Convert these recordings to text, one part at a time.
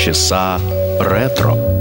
часа ретро.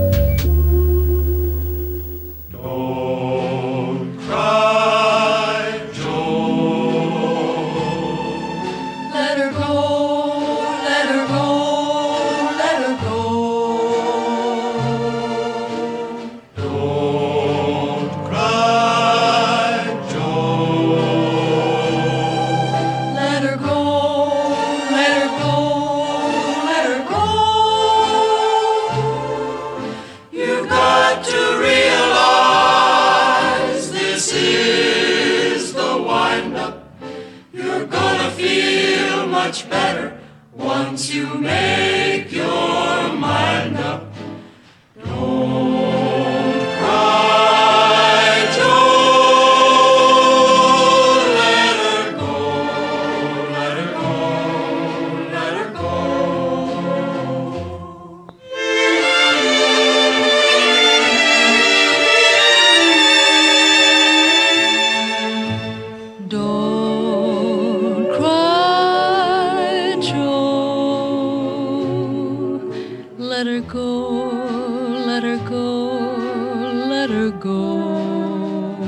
Go.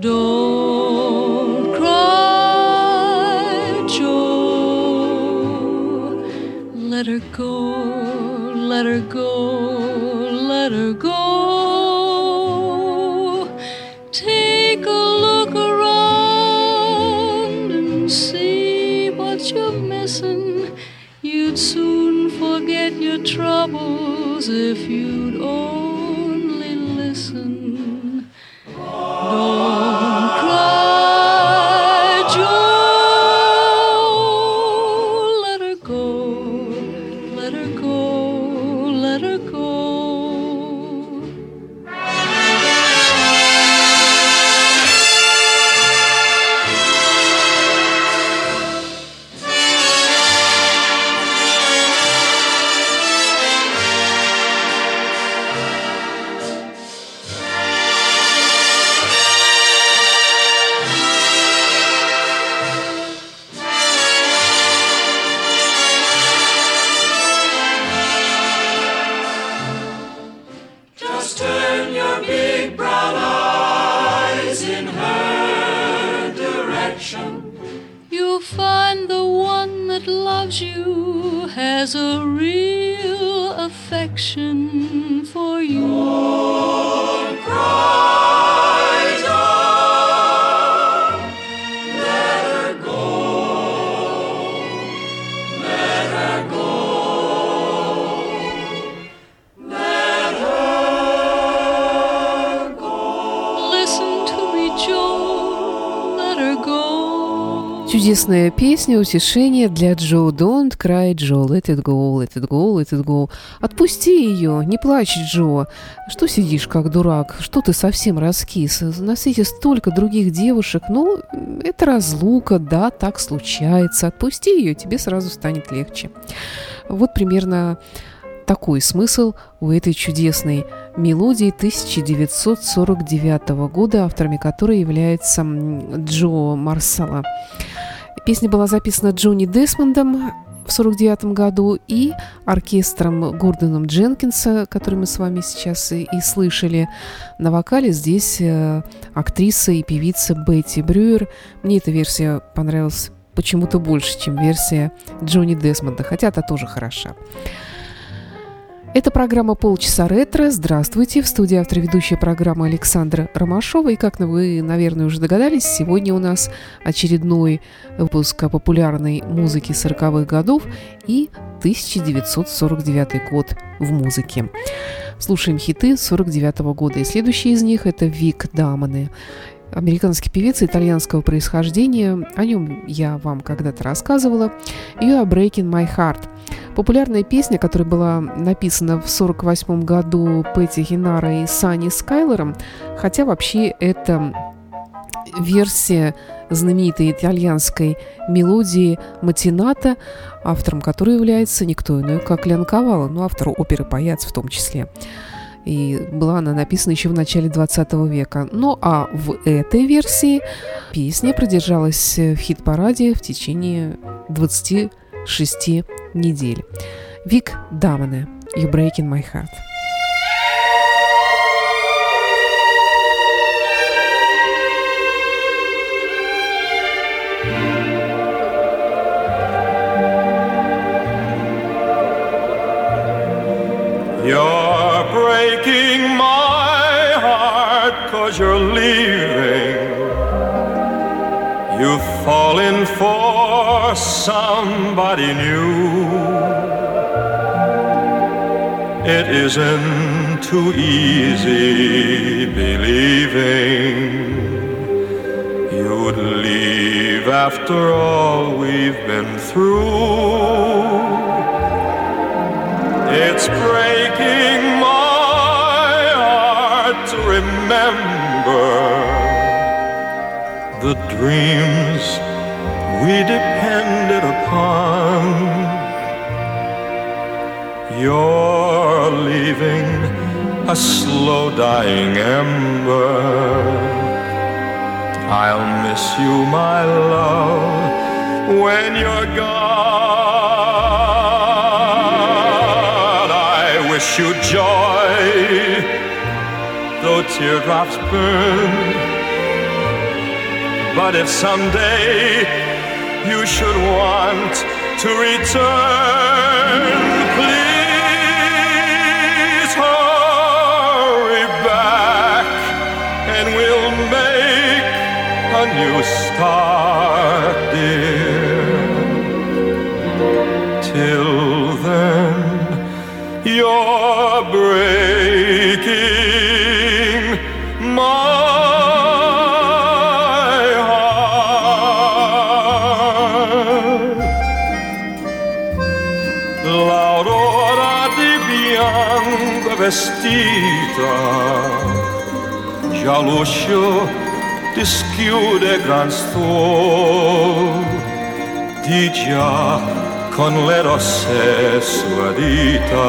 Don't cry, Joe. Let her go, let her go, let her go. Take a look around and see what you're missing. You'd soon forget your troubles if you'd find the one that loves you has a real affection for you. Чудесная песня, утешение для Джо. Don't cry, Джо. Let it go, let it go, let it go. Отпусти ее, не плачь, Джо. Что сидишь, как дурак? Что ты совсем раскис? На свете столько других девушек. Ну, это разлука, да, так случается. Отпусти ее, тебе сразу станет легче. Вот примерно такой смысл у этой чудесной мелодии 1949 года, авторами которой является Джо Марсала. Песня была записана Джонни Десмондом в 49 году и оркестром Гордоном Дженкинса, который мы с вами сейчас и, и слышали. На вокале здесь э, актриса и певица Бетти Брюер. Мне эта версия понравилась почему-то больше, чем версия Джонни Десмонда, хотя та тоже хороша. Это программа «Полчаса ретро». Здравствуйте. В студии автор ведущая программы Александра Ромашова. И, как вы, наверное, уже догадались, сегодня у нас очередной выпуск о популярной музыке 40-х годов и 1949 год в музыке. Слушаем хиты 49 -го года. И следующий из них – это Вик Даманы американский певец итальянского происхождения. О нем я вам когда-то рассказывала. You are breaking my heart. Популярная песня, которая была написана в 1948 году Пэтти Генара и Санни Скайлером, хотя вообще это версия знаменитой итальянской мелодии «Матината», автором которой является никто иной, как Лен Ковала, ну, автор оперы «Паяц» в том числе. И была она написана еще в начале 20 века. Ну а в этой версии песня продержалась в хит-параде в течение 26 недель. Вик Дамане, You Breaking My Heart. You're You've for somebody new. It isn't too easy believing you'd leave after all we've been through. It's breaking my heart to remember the dreams we depended upon. You're leaving a slow dying ember. I'll miss you, my love, when you're gone. I wish you joy, though teardrops burn. But if someday you should want to return, please hurry back and we'll make a new start, vestita, già l'uscio gran di già con le rosse dita,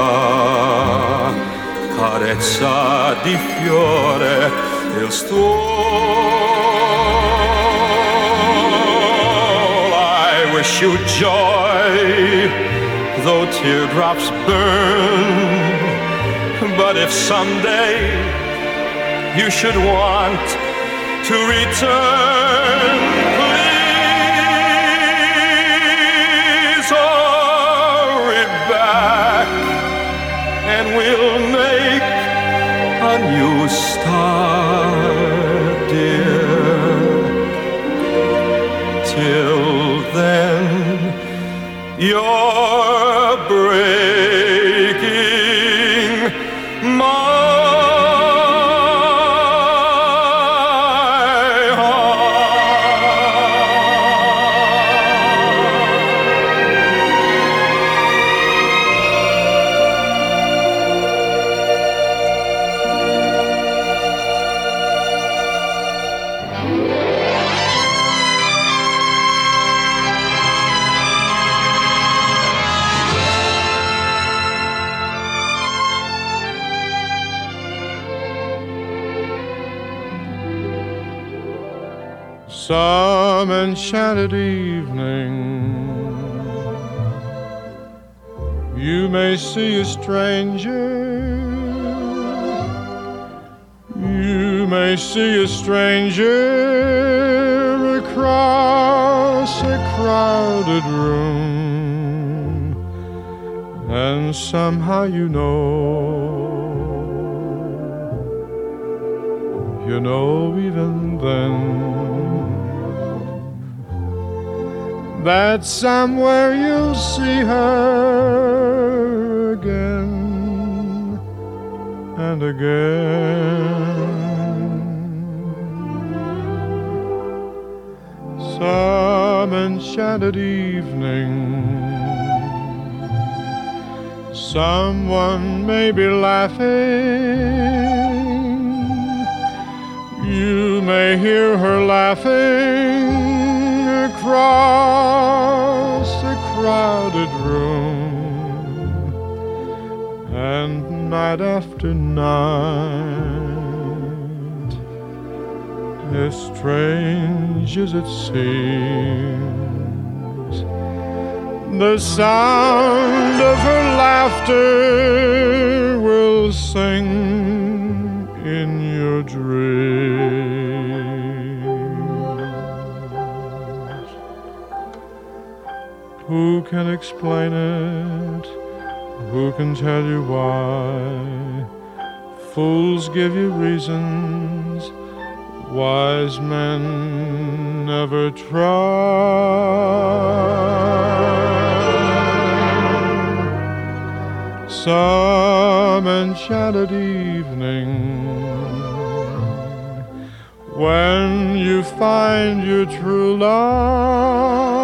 carezza di fiore il. I wish you joy, though teardrops burn. But if someday you should want to return, please hurry back and we'll make a new start, dear. Till then, you're enchanted evening, you may see a stranger. You may see a stranger across a crowded room, and somehow you know. That somewhere you'll see her again and again. Some enchanted evening, someone may be laughing. You may hear her laughing night after night, as strange as it seems, The sound of her laughter will sing in your dreams. Who can explain it? Who can tell you why? Fools give you reasons, wise men never try. Some enchanted evening, when you find your true love,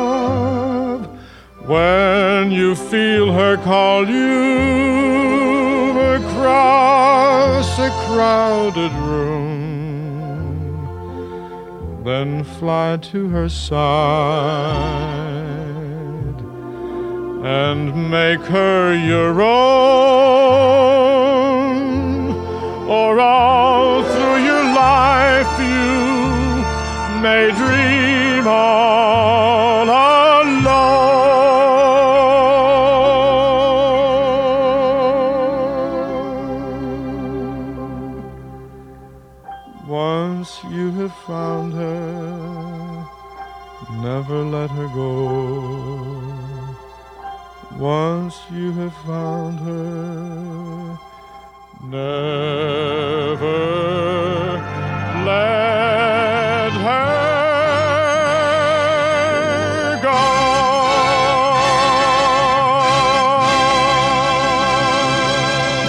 when you feel her call you across a crowded room, then fly to her side and make her your own, or all through your life you may dream all you have found her, never let her go.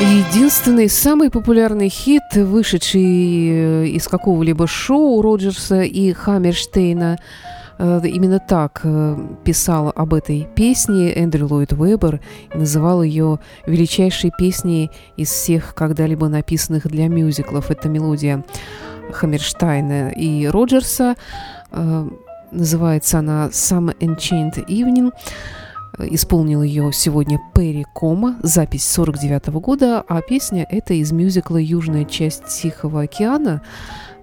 Единственный самый популярный хит, вышедший э, из какого-либо шоу Роджерса и Хаммерштейна, именно так э, писал об этой песне Эндрю Ллойд Вебер и называл ее величайшей песней из всех когда-либо написанных для мюзиклов. Это мелодия Хаммерштайна и Роджерса. Называется она «Some Enchanted Evening». Исполнил ее сегодня Перри Кома, запись 49 года, а песня это из мюзикла «Южная часть Тихого океана».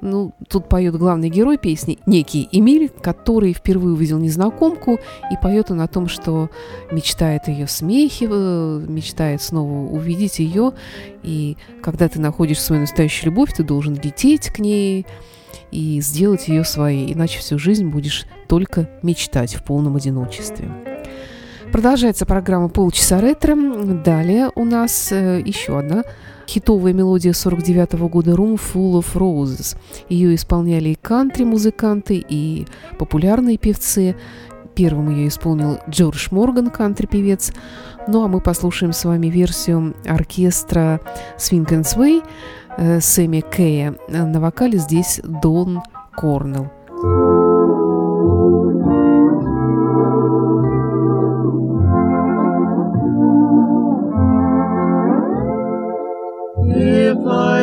Ну, тут поет главный герой песни, некий Эмиль, который впервые увидел незнакомку, и поет он о том, что мечтает ее смехе, э, мечтает снова увидеть ее, и когда ты находишь свою настоящую любовь, ты должен лететь к ней и сделать ее своей, иначе всю жизнь будешь только мечтать в полном одиночестве. Продолжается программа «Полчаса ретро». Далее у нас э, еще одна хитовая мелодия 49 -го года «Room Full of Roses». Ее исполняли и кантри-музыканты, и популярные певцы. Первым ее исполнил Джордж Морган, кантри-певец. Ну а мы послушаем с вами версию оркестра Swing and Sway э, Сэмми Кэя. На вокале здесь Дон Корнелл.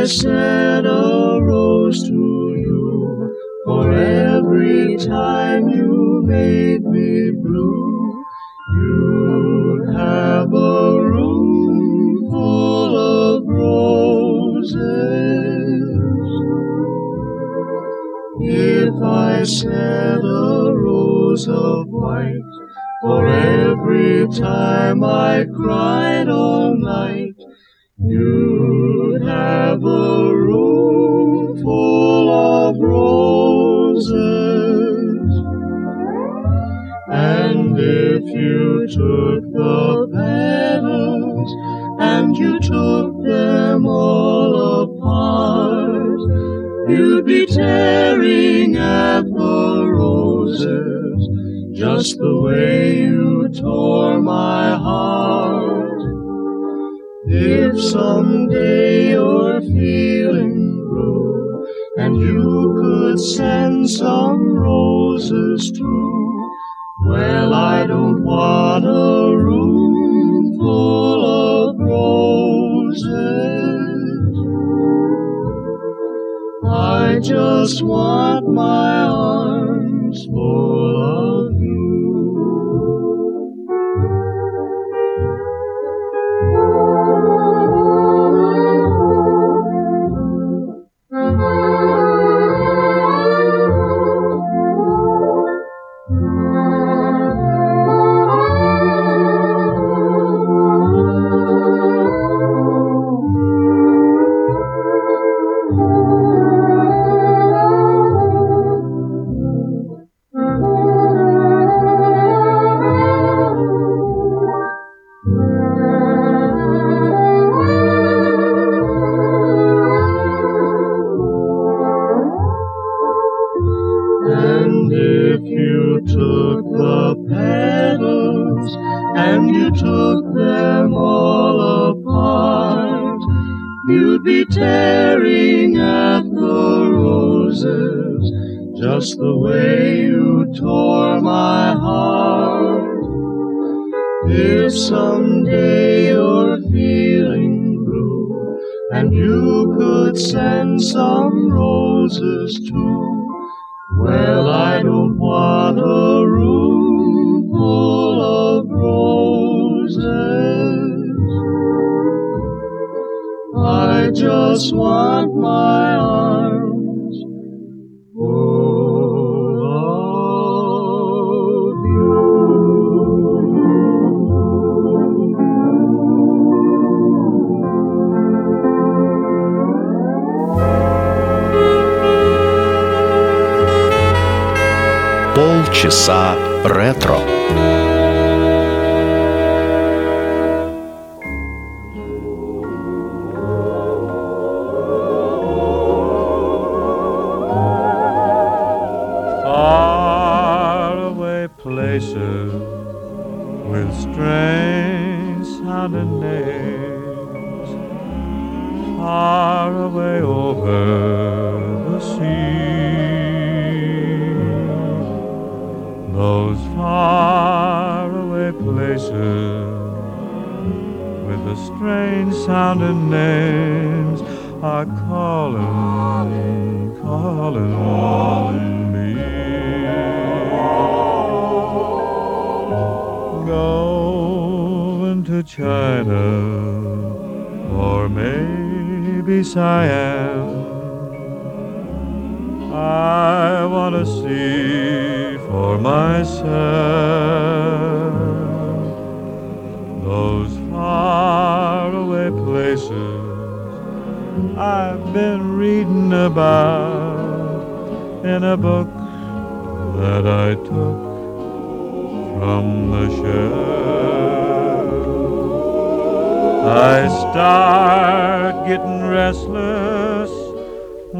I said a rose to you for every time you made me blue, you'd have a room full of roses. If I a rose of white for every time I cried all night, You'd have a room full of roses. And if you took the petals and you took them all apart, you'd be tearing at the roses just the way you tore my heart. If someday you're feeling blue and you could send some roses too, well, I don't want a room full of roses. I just want my arms full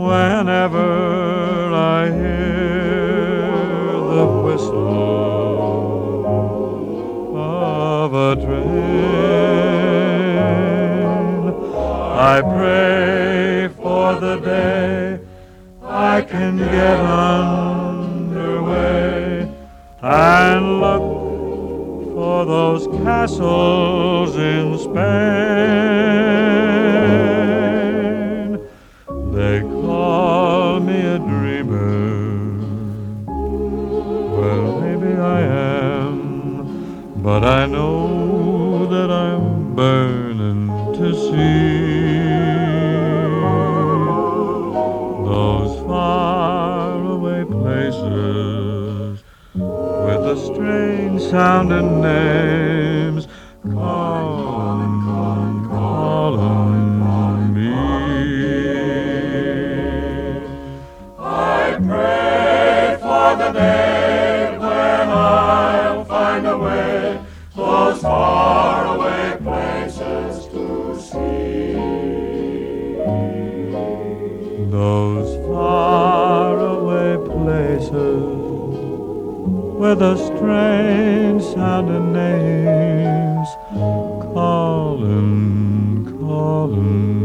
whenever I hear the whistle of a train. I pray for the day I can get underway and look for those castles in Spain. But I know that I'm burning to see those faraway places with a strange sounding names the strange sounding names calling, calling.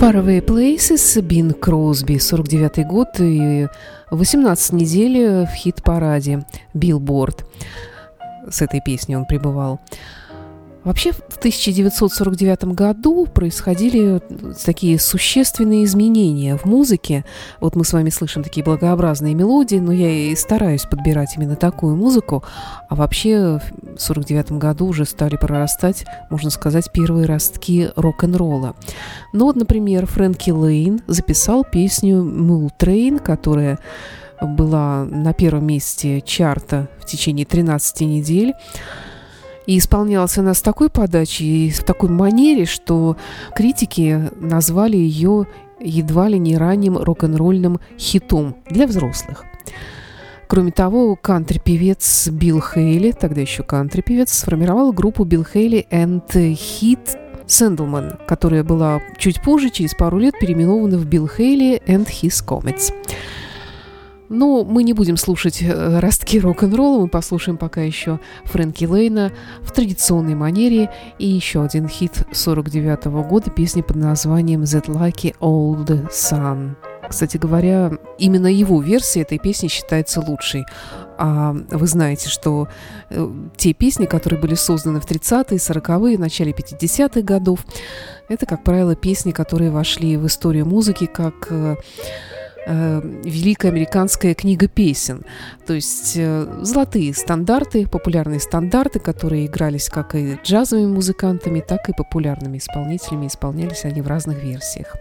Faraway Places, Бин Кросби, 49 год и 18 недель в хит-параде Билборд. С этой песней он пребывал. Вообще в 1949 году происходили такие существенные изменения в музыке. Вот мы с вами слышим такие благообразные мелодии, но я и стараюсь подбирать именно такую музыку. А вообще в 1949 году уже стали прорастать, можно сказать, первые ростки рок-н-ролла. Ну вот, например, Фрэнки Лейн записал песню «Мул Трейн», которая была на первом месте чарта в течение 13 недель. И исполнялась она с такой подачей и в такой манере, что критики назвали ее едва ли не ранним рок-н-ролльным хитом для взрослых. Кроме того, кантри-певец Билл Хейли, тогда еще кантри-певец, сформировал группу Билл Хейли and Hit Сэндлман, которая была чуть позже, через пару лет, переименована в Билл Хейли and His Comets. Но мы не будем слушать э, ростки рок-н-ролла, мы послушаем пока еще Фрэнки Лейна в традиционной манере и еще один хит 49 -го года, песни под названием «That Lucky Old Sun». Кстати говоря, именно его версия этой песни считается лучшей. А вы знаете, что э, те песни, которые были созданы в 30-е, 40-е, начале 50-х годов, это, как правило, песни, которые вошли в историю музыки как э, э, великая американская книга песен. То есть э, золотые стандарты, популярные стандарты, которые игрались как и джазовыми музыкантами, так и популярными исполнителями. Исполнялись они в разных версиях.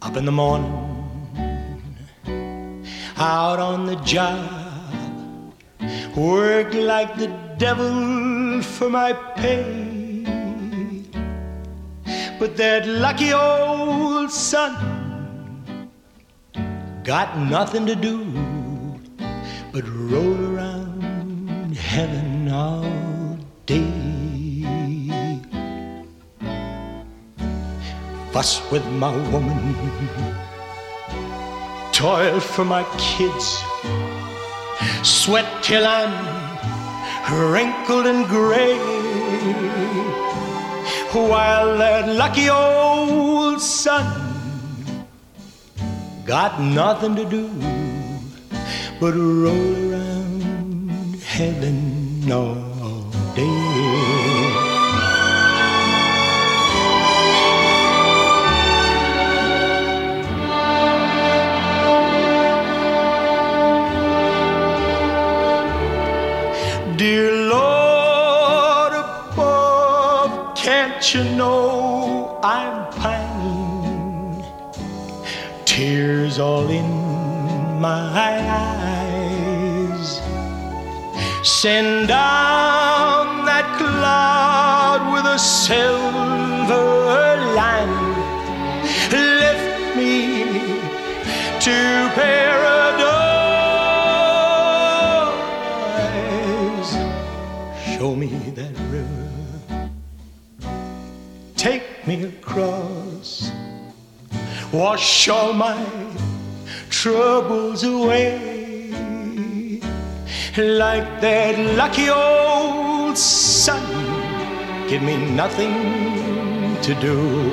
Up in the morning, out on the job, work like the devil for my pay. But that lucky old sun got nothing to do but roll around heaven all day. Fuss with my woman, toil for my kids, sweat till I'm wrinkled and gray, while that lucky old sun got nothing to do but roll around heaven all day. Dear Lord above, can't you know I'm pining? Tears all in my eyes. Send down that cloud with a silver lining. Lift me to paradise. Me across. Wash all my troubles away. Like that lucky old sun. Give me nothing to do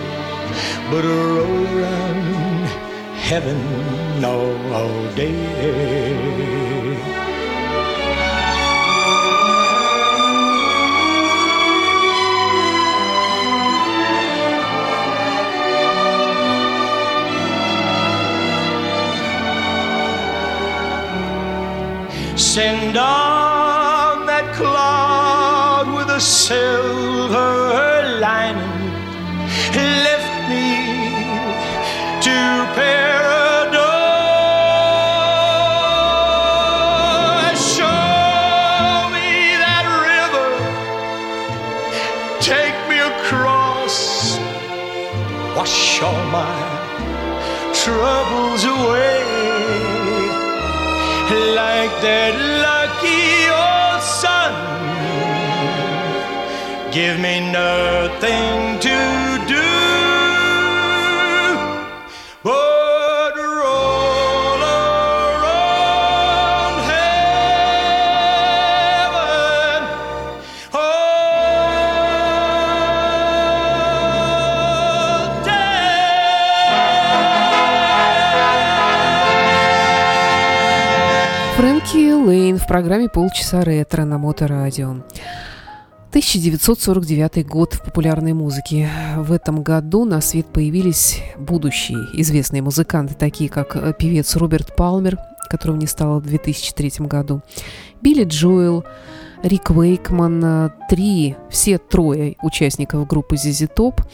but roll around heaven all, day. Silver lining. Lift me to paradise. Show me that river. Take me across. Wash all my troubles away like that nothing to do. But roll around heaven. All Фрэнки Лейн в программе «Полчаса ретро» на Моторадио. 1949 год в популярной музыке. В этом году на свет появились будущие известные музыканты, такие как э, певец Роберт Палмер, которого не стало в 2003 году, Билли Джоэл, Рик Вейкман, э, три, все трое участников группы ZZ Top,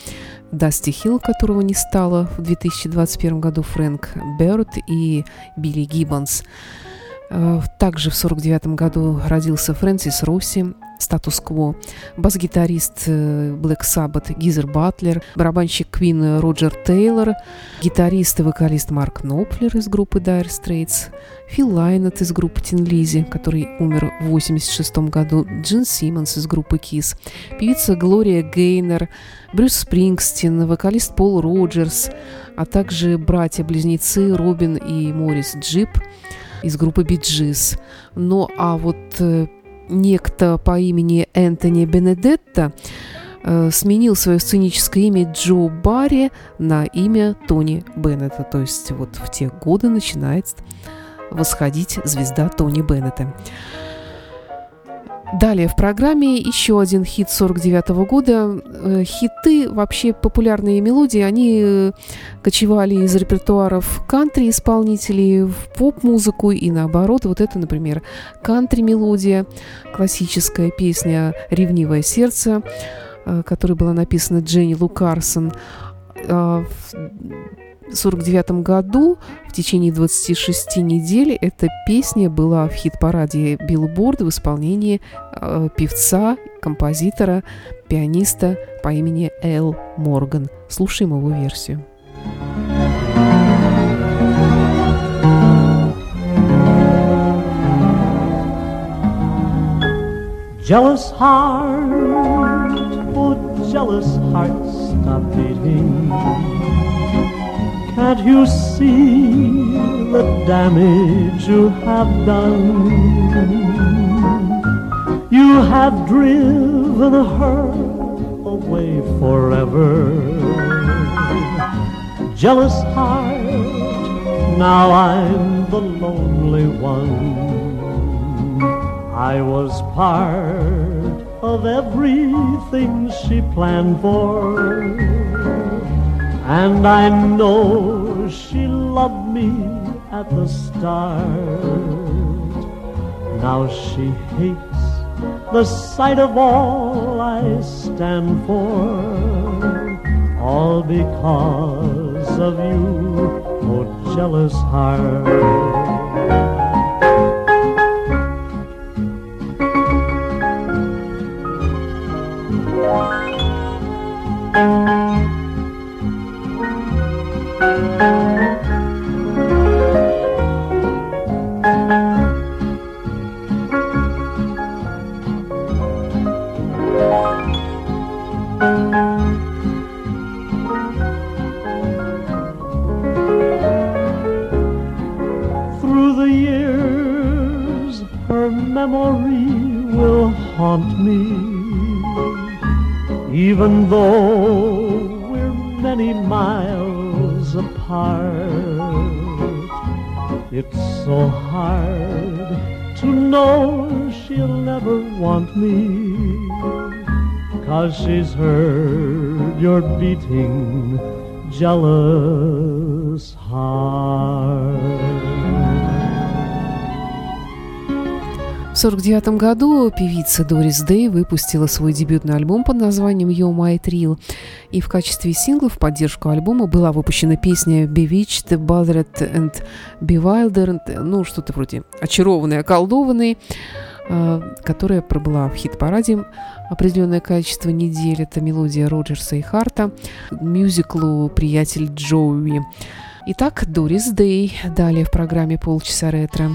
Дасти Хилл, которого не стало в 2021 году, Фрэнк Берт и Билли Гиббонс. Э, Также в 1949 году родился Фрэнсис Росси, статус-кво, бас-гитарист э, Black Sabbath Гизер Батлер, барабанщик Квин Роджер Тейлор, гитарист и вокалист Марк Ноплер из группы Dire Straits, Фил Лайнет из группы Тин Лизи, который умер в 1986 году, Джин Симмонс из группы Кис, певица Глория Гейнер, Брюс Спрингстин, вокалист Пол Роджерс, а также братья-близнецы Робин и Морис Джип из группы Биджис. Ну а вот э, некто по имени Энтони Бенедетта э, сменил свое сценическое имя Джо Барри на имя Тони Беннета. То есть вот в те годы начинает восходить звезда Тони Беннета. Далее в программе еще один хит 49 -го года. Э, хиты, вообще популярные мелодии, они э, кочевали из репертуаров кантри-исполнителей в поп-музыку и наоборот. Вот это, например, кантри-мелодия, классическая песня «Ревнивое сердце», э, которая была написана Дженни Лу Карсон. 1949 году в течение 26 недель эта песня была в хит-параде Билборд в исполнении э, певца, композитора, пианиста по имени Эл Морган. Слушаем его версию. Jealous heart, oh jealous heart, stop beating. Can't you see the damage you have done? You have driven her away forever. Jealous heart, now I'm the lonely one. I was part of everything she planned for. And I know she loved me at the start. Now she hates the sight of all I stand for. All because of you, oh jealous heart. Apart. It's so hard to know she'll never want me, cause she's heard you're beating, jealous В 1949 году певица Дорис Дэй выпустила свой дебютный альбом под названием «Yo My Thrill», и в качестве сингла в поддержку альбома была выпущена песня «Bewitched», «Bothered» and «Bewildered», ну, что-то вроде «Очарованный», «Околдованный», э, которая пробыла в хит-параде определенное количество недель. Это мелодия Роджерса и Харта, мюзиклу «Приятель Джоуи». Итак, Дорис Дэй. Далее в программе «Полчаса ретро».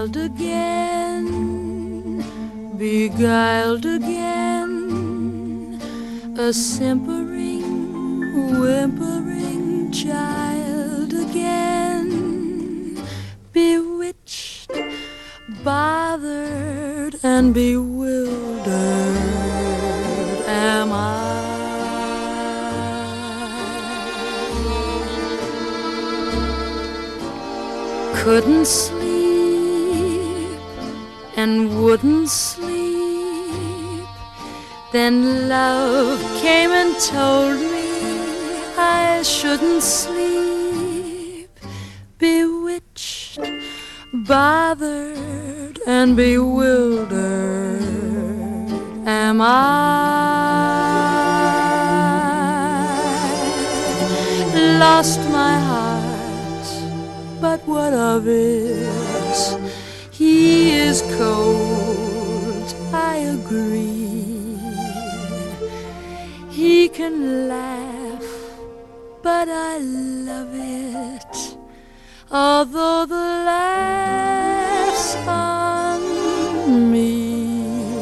I'm again, beguiled again, a simpering, whimpering child again, bewitched, bothered, and bewildered am I. couldn't sleep wouldn't sleep. Then love came and told me I shouldn't sleep. Bewitched, bothered, and bewildered am I. Lost my heart, but what of it? He is cold, I agree. He can laugh, but I love it. Although the laughs on me,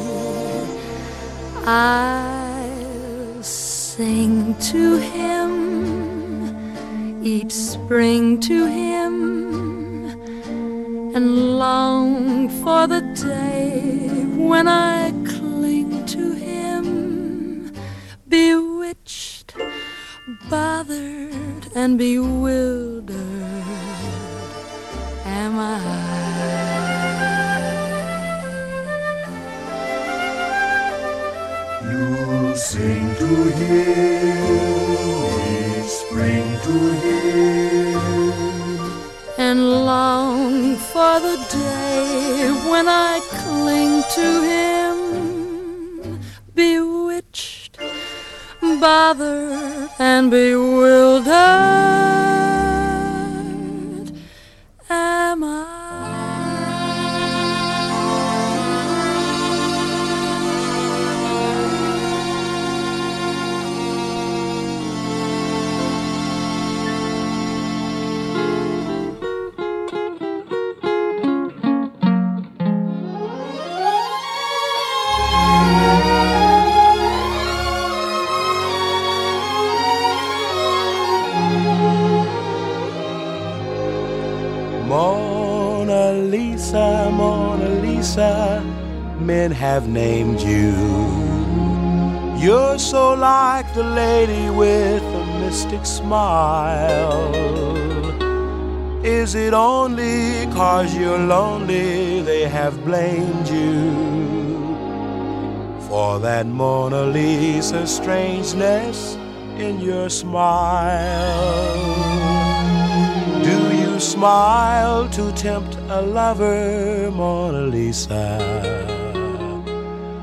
I'll sing to him each spring to him and long for the day when I cling to him, bewitched, bothered, and bewildered. Am I? You'll sing to him, each spring to him. And long for the day when I cling to him, bewitched, bothered, and bewildered. Have named you. You're so like the lady with a mystic smile. Is it only cause you're lonely they have blamed you for that Mona Lisa strangeness in your smile? Do you smile to tempt a lover, Mona Lisa?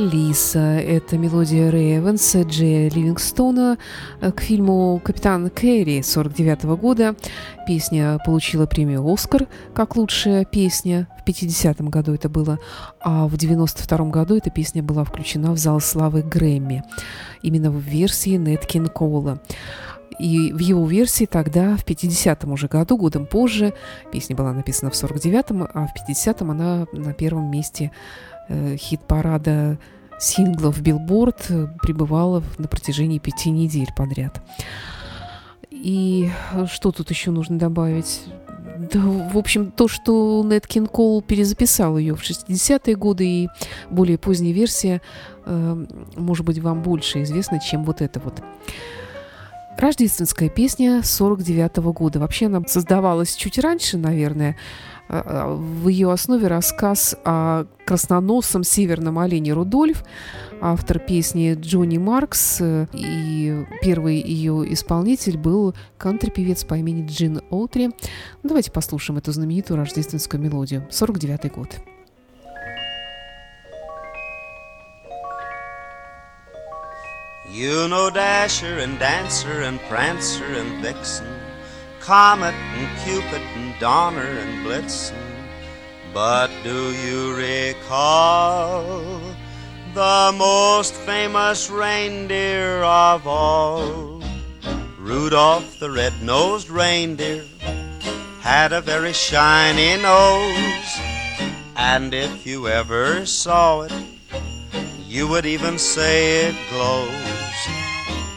Лиса. Это мелодия Рэя Эванса, Джея Ливингстона э, к фильму «Капитан Кэрри» 49 года. Песня получила премию «Оскар» как лучшая песня. В 50 году это было. А в 92 году эта песня была включена в зал славы Грэмми. Именно в версии Нэт Кинг Кола. И в его версии тогда, в 50-м уже году, годом позже, песня была написана в 49-м, а в 50-м она на первом месте хит-парада синглов Билборд э, пребывала на протяжении пяти недель подряд. И что тут еще нужно добавить? Да, в общем, то, что Нед Кин Кол перезаписал ее в 60-е годы, и более поздняя версия, э, может быть, вам больше известна, чем вот это вот. Рождественская песня 49 -го года. Вообще она создавалась чуть раньше, наверное. А, а, в ее основе рассказ о красноносом северном олене Рудольф, автор песни Джонни Маркс, и первый ее исполнитель был кантри-певец по имени Джин Оутри. Давайте послушаем эту знаменитую рождественскую мелодию. 49 год. You know Dasher and Dancer and Prancer and Vixen, Comet and Cupid and Donner and Blitzen. But do you recall the most famous reindeer of all? Rudolph the red-nosed reindeer had a very shiny nose, and if you ever saw it, you would even say it glows.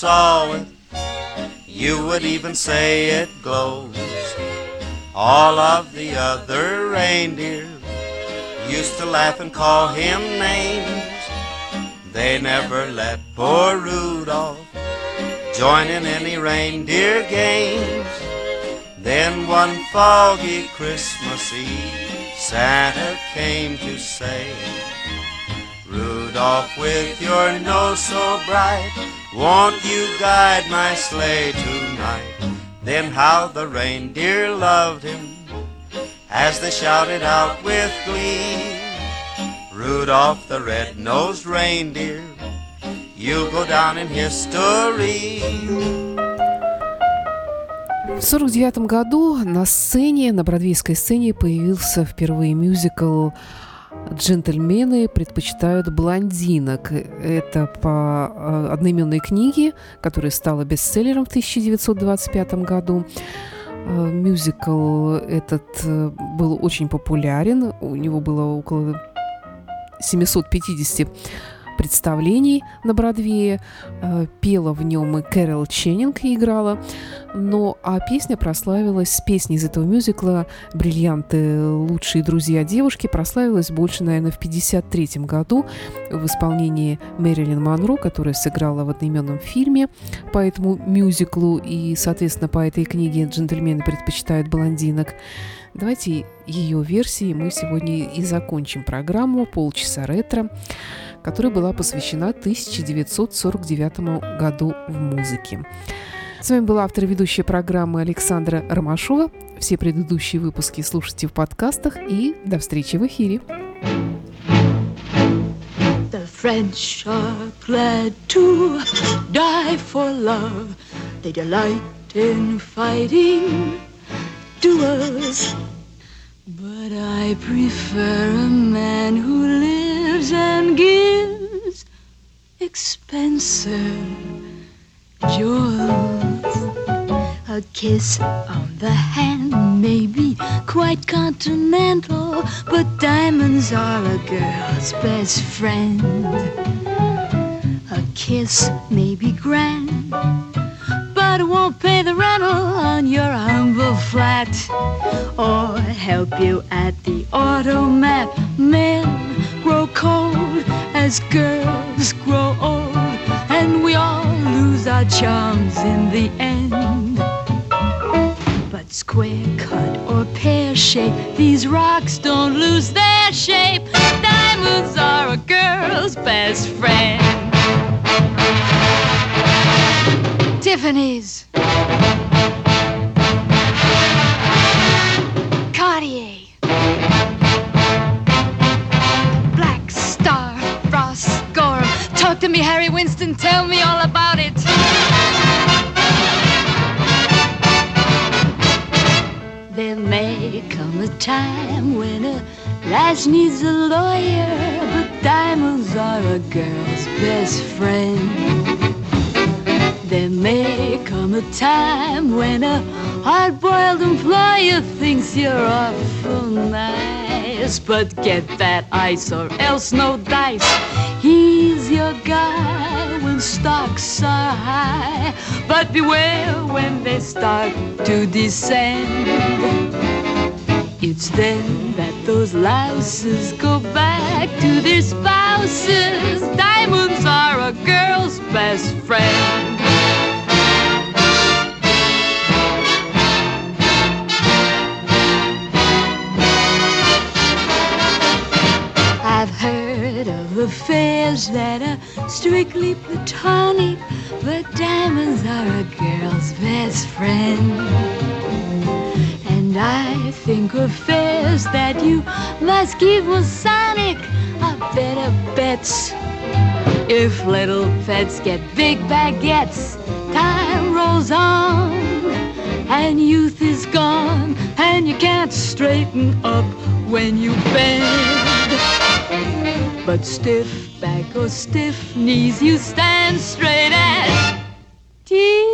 Saw it, you would even say it glows. All of the other reindeer used to laugh and call him names. They never let poor Rudolph join in any reindeer games. Then one foggy Christmas Eve, Santa came to say, Rudolph, with your nose so bright, won't you guide my sleigh tonight? Then how the reindeer loved him as they shouted out with glee, Rudolph the red-nosed reindeer, you'll go down in history. В 49 году на сцене, на бродвейской сцене появился впервые мюзикл «Джентльмены предпочитают блондинок». Это по э, одноименной книге, которая стала бестселлером в 1925 году. Э, мюзикл этот э, был очень популярен. У него было около 750 представлений на Бродвее. Э, пела в нем и Кэрол Ченнинг играла. Но а песня прославилась, с песней из этого мюзикла «Бриллианты. Лучшие друзья девушки» прославилась больше, наверное, в 1953 году в исполнении Мэрилин Монро, которая сыграла в одноименном фильме по этому мюзиклу и, соответственно, по этой книге «Джентльмены предпочитают блондинок». Давайте ее версии мы сегодня и закончим программу «Полчаса ретро» которая была посвящена 1949 году в музыке. С вами была автор ведущая программы Александра Ромашова. Все предыдущие выпуски слушайте в подкастах и до встречи в эфире. In fighting duels. But I prefer a man who lives and gives expensive jewels. A kiss on the hand may be quite continental, but diamonds are a girl's best friend. A kiss may be grand, but it won't pay the rental on your humble flat or help you at the automat. Men grow cold as girls grow old, and we all lose our charms in the end. But square cut or pear shape, these rocks don't lose their shape. Diamonds are a girl's best friend. Tiffany's. Winston. Tell me all about it. There may come a time when a lass needs a lawyer, but diamonds are a girl's best friend. There may come a time when a hard-boiled employer thinks you're awful nice, but get that ice or else no dice. He's your guy stocks are high, but beware when they start to descend. It's then that those louses go back to their spouses. Diamonds are a girl's best friend. That are strictly platonic, but diamonds are a girl's best friend. And I think affairs that you must keep Masonic are better bets. If little pets get big baguettes, time rolls on, and youth is gone, and you can't straighten up when you bend. But stiff back or stiff knees, you stand straight as Tiffany's.